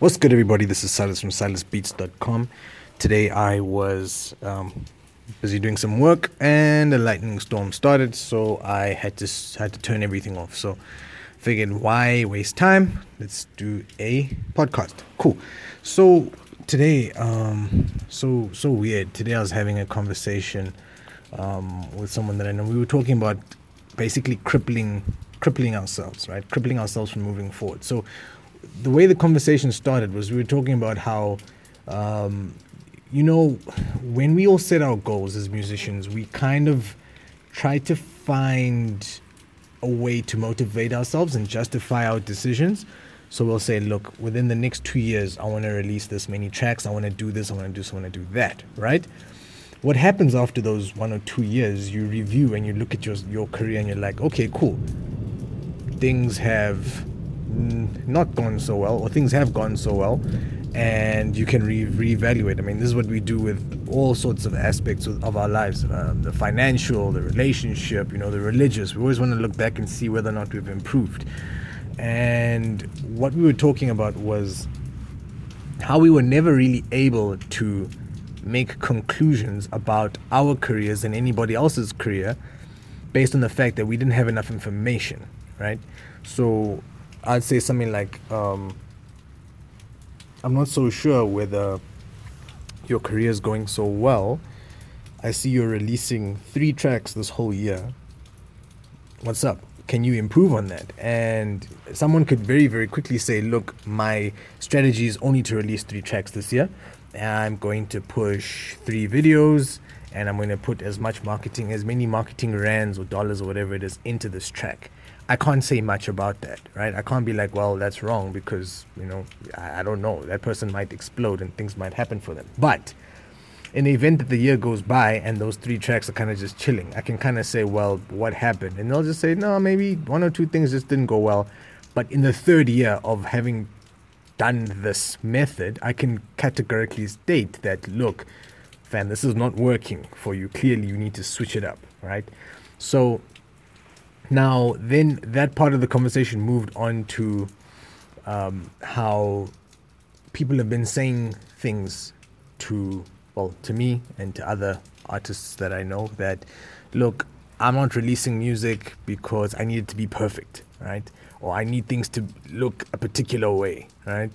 What's good, everybody? This is Silas from silasbeats.com. Today I was um, busy doing some work and a lightning storm started, so I had to had to turn everything off. So figured why waste time? Let's do a podcast. Cool. So today, um, so so weird. Today I was having a conversation um, with someone that I know. We were talking about basically crippling crippling ourselves, right? Crippling ourselves from moving forward. So the way the conversation started was we were talking about how um, you know when we all set our goals as musicians we kind of try to find a way to motivate ourselves and justify our decisions. So we'll say look within the next two years i want to release this many tracks. I want to do this. I want to do this. I want to do that right? What happens after those one or two years you review and you look at your your career and you're like okay cool. Things have not gone so well, or things have gone so well, and you can re- reevaluate. I mean, this is what we do with all sorts of aspects of, of our lives um, the financial, the relationship, you know, the religious. We always want to look back and see whether or not we've improved. And what we were talking about was how we were never really able to make conclusions about our careers and anybody else's career based on the fact that we didn't have enough information, right? So I'd say something like, um, I'm not so sure whether your career is going so well. I see you're releasing three tracks this whole year. What's up? Can you improve on that? And someone could very, very quickly say, look, my strategy is only to release three tracks this year. I'm going to push three videos and I'm going to put as much marketing, as many marketing rands or dollars or whatever it is into this track. I can't say much about that, right? I can't be like, well, that's wrong because, you know, I, I, don't know. That person might explode and things might happen for them. But in the event that the year goes by and those three tracks are kind of just chilling, I can kind of say, well, what happened? And they'll just say, no, maybe one or two things just didn't go well. But in the third year of having done this method, I can categorically state that, look, fan, this is not working for you. Clearly, you need to switch it up, right? So now, then that part of the conversation moved on to um, how people have been saying things to, well, to me and to other artists that I know that, look, I'm not releasing music because I need it to be perfect, right? Or I need things to look a particular way, right?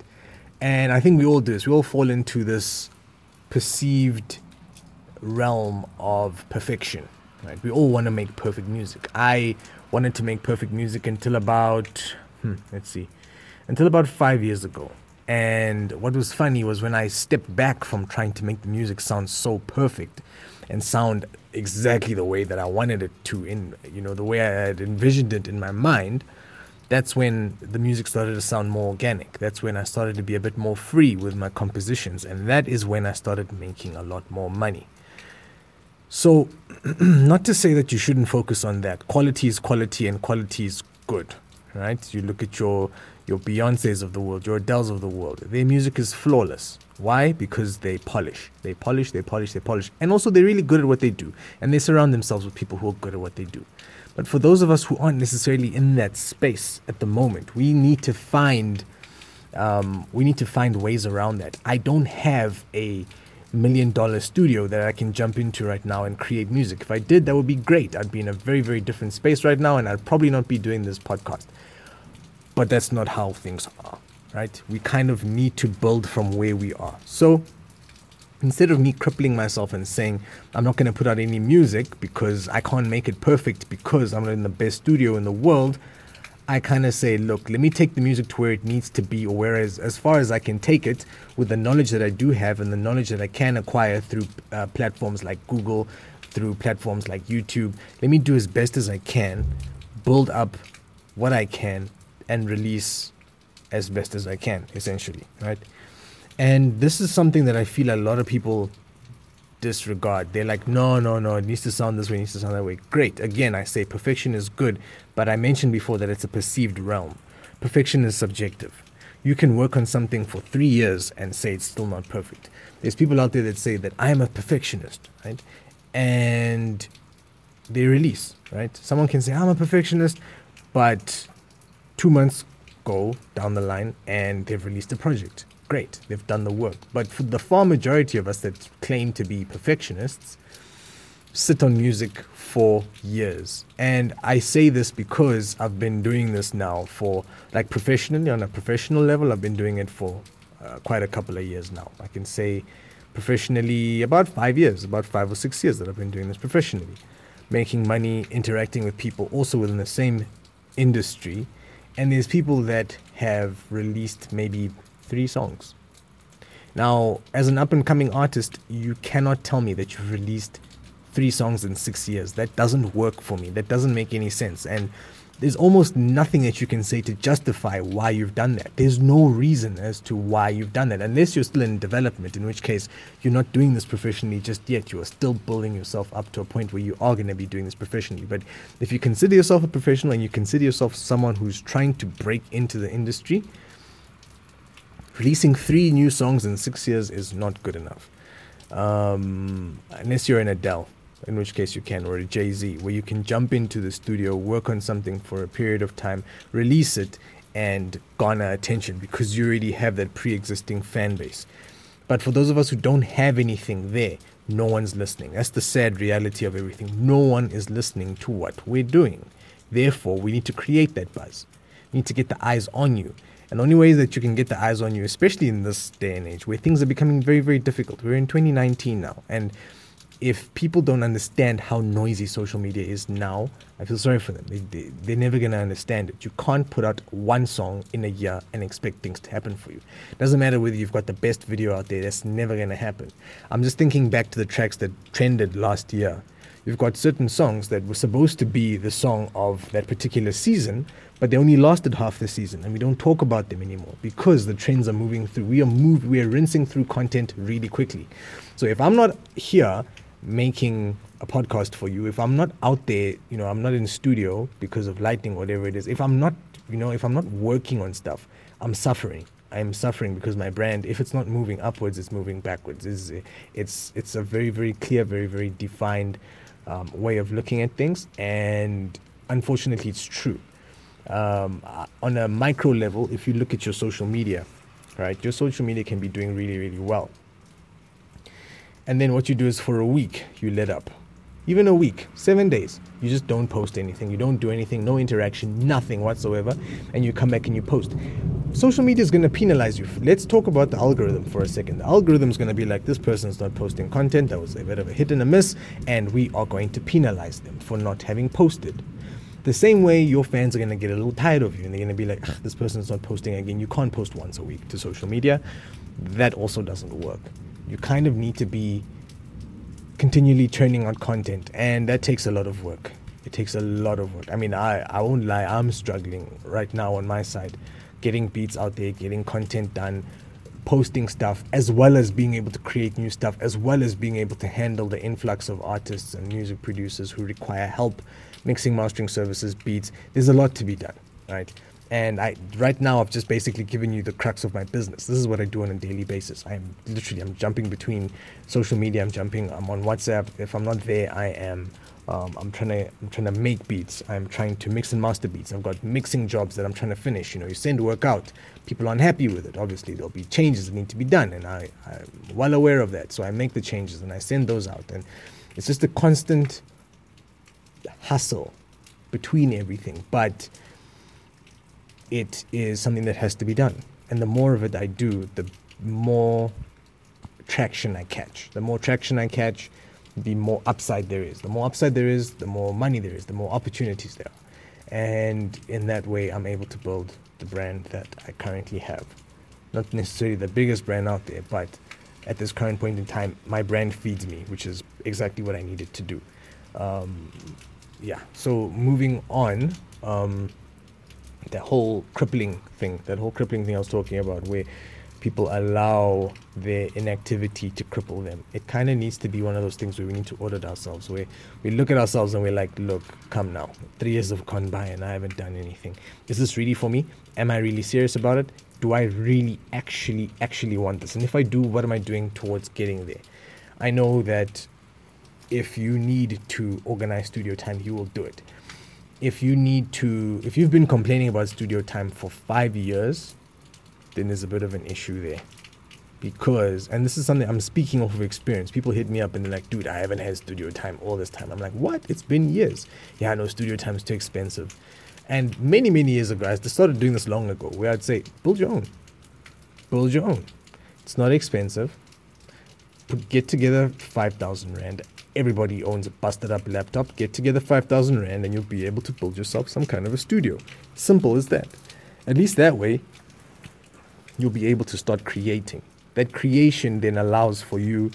And I think we all do this. We all fall into this perceived realm of perfection, right? We all want to make perfect music. I wanted to make perfect music until about, hmm, let's see, until about five years ago. And what was funny was when I stepped back from trying to make the music sound so perfect and sound exactly the way that I wanted it to, in you know the way I had envisioned it in my mind. That's when the music started to sound more organic. That's when I started to be a bit more free with my compositions, and that is when I started making a lot more money. So, not to say that you shouldn't focus on that. Quality is quality, and quality is good, right? You look at your your Beyonces of the world, your Adeles of the world. Their music is flawless. Why? Because they polish. They polish, they polish, they polish. And also, they're really good at what they do. And they surround themselves with people who are good at what they do. But for those of us who aren't necessarily in that space at the moment, we need to find um, we need to find ways around that. I don't have a million dollar studio that I can jump into right now and create music. If I did, that would be great. I'd be in a very, very different space right now, and I'd probably not be doing this podcast. But that's not how things are, right? We kind of need to build from where we are. So instead of me crippling myself and saying, I'm not going to put out any music because I can't make it perfect because I'm not in the best studio in the world, I kind of say, look, let me take the music to where it needs to be, or whereas as far as I can take it with the knowledge that I do have and the knowledge that I can acquire through uh, platforms like Google, through platforms like YouTube. Let me do as best as I can, build up what I can, and release as best as I can, essentially, right? And this is something that I feel a lot of people disregard. They're like, no, no, no, it needs to sound this way, it needs to sound that way. Great. Again, I say perfection is good, but I mentioned before that it's a perceived realm. Perfection is subjective. You can work on something for three years and say it's still not perfect. There's people out there that say that I am a perfectionist, right? And they release, right? Someone can say, I'm a perfectionist, but two months go down the line and they've released a project. Great, they've done the work. But for the far majority of us that claim to be perfectionists, sit on music for years. And I say this because I've been doing this now for, like, professionally, on a professional level, I've been doing it for uh, quite a couple of years now. I can say professionally about five years, about five or six years that I've been doing this professionally. Making money, interacting with people also within the same industry. And there's people that have released maybe three songs. Now, as an up and coming artist, you cannot tell me that you've released three songs in six years. That doesn't work for me. That doesn't make any sense. And there's almost nothing that you can say to justify why you've done that. There's no reason as to why you've done that, unless you're still in development, in which case you're not doing this professionally just yet. You are still building yourself up to a point where you are going to be doing this professionally. But if you consider yourself a professional and you consider yourself someone who's trying to break into the industry, releasing three new songs in six years is not good enough. Um, unless you're an Adele in which case you can, or a Jay Z, where you can jump into the studio, work on something for a period of time, release it, and garner attention because you already have that pre existing fan base. But for those of us who don't have anything there, no one's listening. That's the sad reality of everything. No one is listening to what we're doing. Therefore, we need to create that buzz. We need to get the eyes on you. And the only way that you can get the eyes on you, especially in this day and age where things are becoming very, very difficult. We're in 2019 now. And if people don't understand how noisy social media is now, I feel sorry for them. They, they're never going to understand it. You can't put out one song in a year and expect things to happen for you. Doesn't matter whether you've got the best video out there, that's never going to happen. I'm just thinking back to the tracks that trended last year. You've got certain songs that were supposed to be the song of that particular season, but they only lasted half the season, and we don't talk about them anymore because the trends are moving through. We are move, we are rinsing through content really quickly. So if I'm not here making a podcast for you, if I'm not out there, you know, I'm not in studio because of lighting, whatever it is, if I'm not, you know, if I'm not working on stuff, I'm suffering. I'm suffering because my brand, if it's not moving upwards, it's moving backwards. It's it's it's a very very clear, very very defined um, way of looking at things, and unfortunately, it's true. Um, uh, on a micro level, if you look at your social media, right, your social media can be doing really really well and then what you do is for a week, you let up. Even a week, seven days, you just don't post anything. You don't do anything, no interaction, nothing whatsoever. And you come back and you post. Social media is going to penalize you. Let's talk about the algorithm for a second. The algorithm is going to be like, this person's not posting content. That was a bit of a hit and a miss. And we are going to penalize them for not having posted. The same way your fans are going to get a little tired of you and they're going to be like, this person's not posting again. You can't post once a week to social media. That also doesn't work you kind of need to be continually churning out content, and that takes a lot of work. It takes a lot of work. I mean, I, I won't lie, I'm struggling right now on my side, getting beats out there, getting content done, posting stuff, as well as being able to create new stuff, as well as being able to handle the influx of artists and music producers who require help mixing, mastering services, beats. There's a lot to be done, right? and I right now I've just basically given you the crux of my business. This is what I do on a daily basis. I'm literally I'm jumping between social media. I'm jumping. I'm on WhatsApp. If I'm not there, I am. Um, I'm trying to I'm trying to make beats. I'm trying to mix and master beats. I've got mixing jobs that I'm trying to finish. You know, you send work out. People aren't happy with it. Obviously, there'll be changes that need to be done, and I, I'm well aware of that. So I make the changes and I send those out, and it's just a constant hustle between everything. But it is something that has to be done. And the more of it I do, the more traction I catch. The more traction I catch, the more upside there is. The more upside there is, the more money there is, the more opportunities there are. And in that way, I'm able to build the brand that I currently have. Not necessarily the biggest brand out there, but at this current point in time, my brand feeds me, which is exactly what I needed to do. Um, yeah, so moving on. Um, that whole crippling thing, that whole crippling thing I was talking about, where people allow their inactivity to cripple them. It kind of needs to be one of those things where we need to audit ourselves, where we look at ourselves and we're like, look, come now. Three years have gone by and I haven't done anything. Is this really for me? Am I really serious about it? Do I really actually, actually want this? And if I do, what am I doing towards getting there? I know that if you need to organize studio time, you will do it if you need to, if you've been complaining about studio time for five years, then there's a bit of an issue there. Because, and this is something I'm speaking off of experience. People hit me up and they're like, dude, I haven't had studio time all this time. I'm like, what? It's been years. Yeah, no, studio time is too expensive. And many, many years ago, I started doing this long ago, where I'd say, build your own. Build your own. It's not expensive. Get together 5,000 Rand everybody owns a busted up laptop, get together 5,000 Rand and you'll be able to build yourself some kind of a studio. Simple as that. At least that way, you'll be able to start creating. That creation then allows for you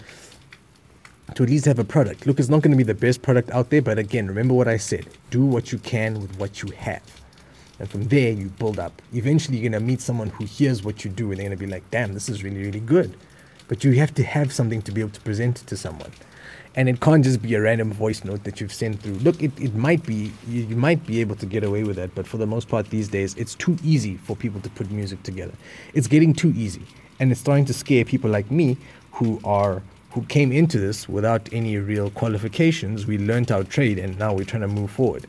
to at least have a product. Look, it's not going to be the best product out there, but again, remember what I said do what you can with what you have. And from there, you build up. Eventually, you're going to meet someone who hears what you do and they're going to be like, damn, this is really, really good. But you have to have something to be able to present it to someone and it can't just be a random voice note that you've sent through. Look, it, it might be you, you might be able to get away with that, but for the most part these days, it's too easy for people to put music together. It's getting too easy, and it's starting to scare people like me who are who came into this without any real qualifications. We learned our trade, and now we're trying to move forward.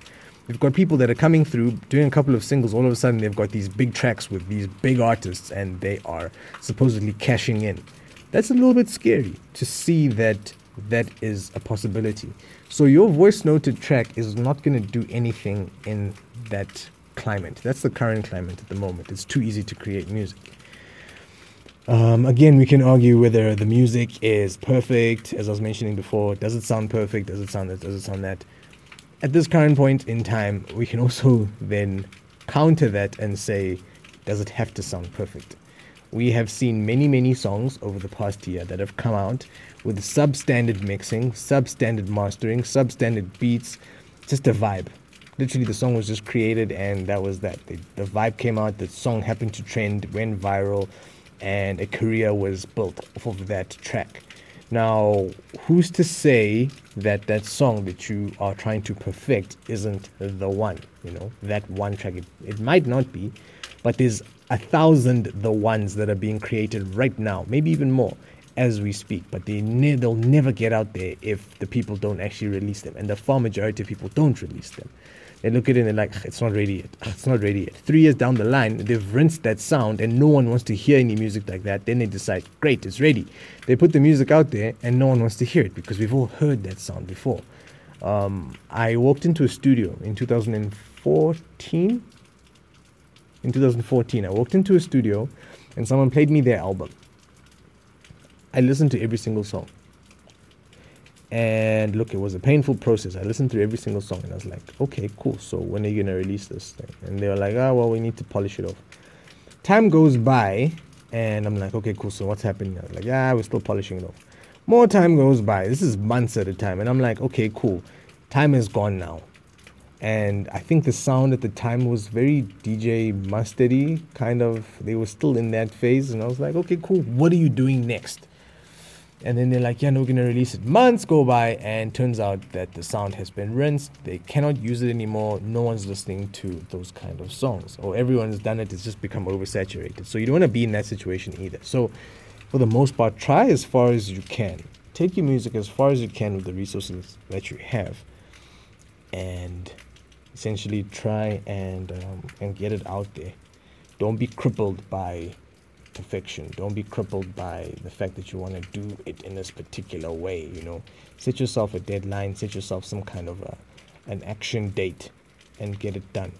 We've got people that are coming through, doing a couple of singles. All of a sudden, they've got these big tracks with these big artists, and they are supposedly cashing in. That's a little bit scary to see that that is a possibility. So your voice noted track is not going to do anything in that climate. That's the current climate at the moment. It's too easy to create music. Um, again, we can argue whether the music is perfect, as I was mentioning before. Does it sound perfect? Does it sound that? Does it sound that? At this current point in time, we can also then counter that and say, does it have to sound perfect? We have seen many, many songs over the past year that have come out with substandard mixing, substandard mastering, substandard beats, just a vibe. Literally, the song was just created, and that was that. The, the vibe came out, the song happened to trend, went viral, and a career was built off of that track. Now, who's to say that that song that you are trying to perfect isn't the one? You know, that one track. It, it might not be, but there's a thousand the ones that are being created right now, maybe even more as we speak, but they ne- they'll never get out there if the people don't actually release them, and the far majority of people don't release them. They look at it and they're like, it's not ready yet. It's not ready yet. Three years down the line, they've rinsed that sound and no one wants to hear any music like that. Then they decide, great, it's ready. They put the music out there and no one wants to hear it because we've all heard that sound before. Um, I walked into a studio in 2014. In 2014, I walked into a studio and someone played me their album. I listened to every single song. And look, it was a painful process. I listened to every single song and I was like, okay, cool. So when are you going to release this thing? And they were like, oh, well, we need to polish it off. Time goes by and I'm like, okay, cool. So what's happening? Was like, yeah, we're still polishing it off. More time goes by. This is months at a time. And I'm like, okay, cool. Time is gone now. And I think the sound at the time was very DJ mustardy, kind of. They were still in that phase. And I was like, okay, cool. What are you doing next? and then they're like, yeah, no, we're gonna release it. Months go by, and turns out that the sound has been rinsed. They cannot use it anymore. No one's listening to those kind of songs, or everyone's done it. It's just become oversaturated. So you don't want to be in that situation either. So, for the most part, try as far as you can. Take your music as far as you can with the resources that you have, and essentially try and um, and get it out there. Don't be crippled by perfection. Don't be crippled by the fact that you want to do it in this particular way. You know, set yourself a deadline, set yourself some kind of a, an action date, and get it done.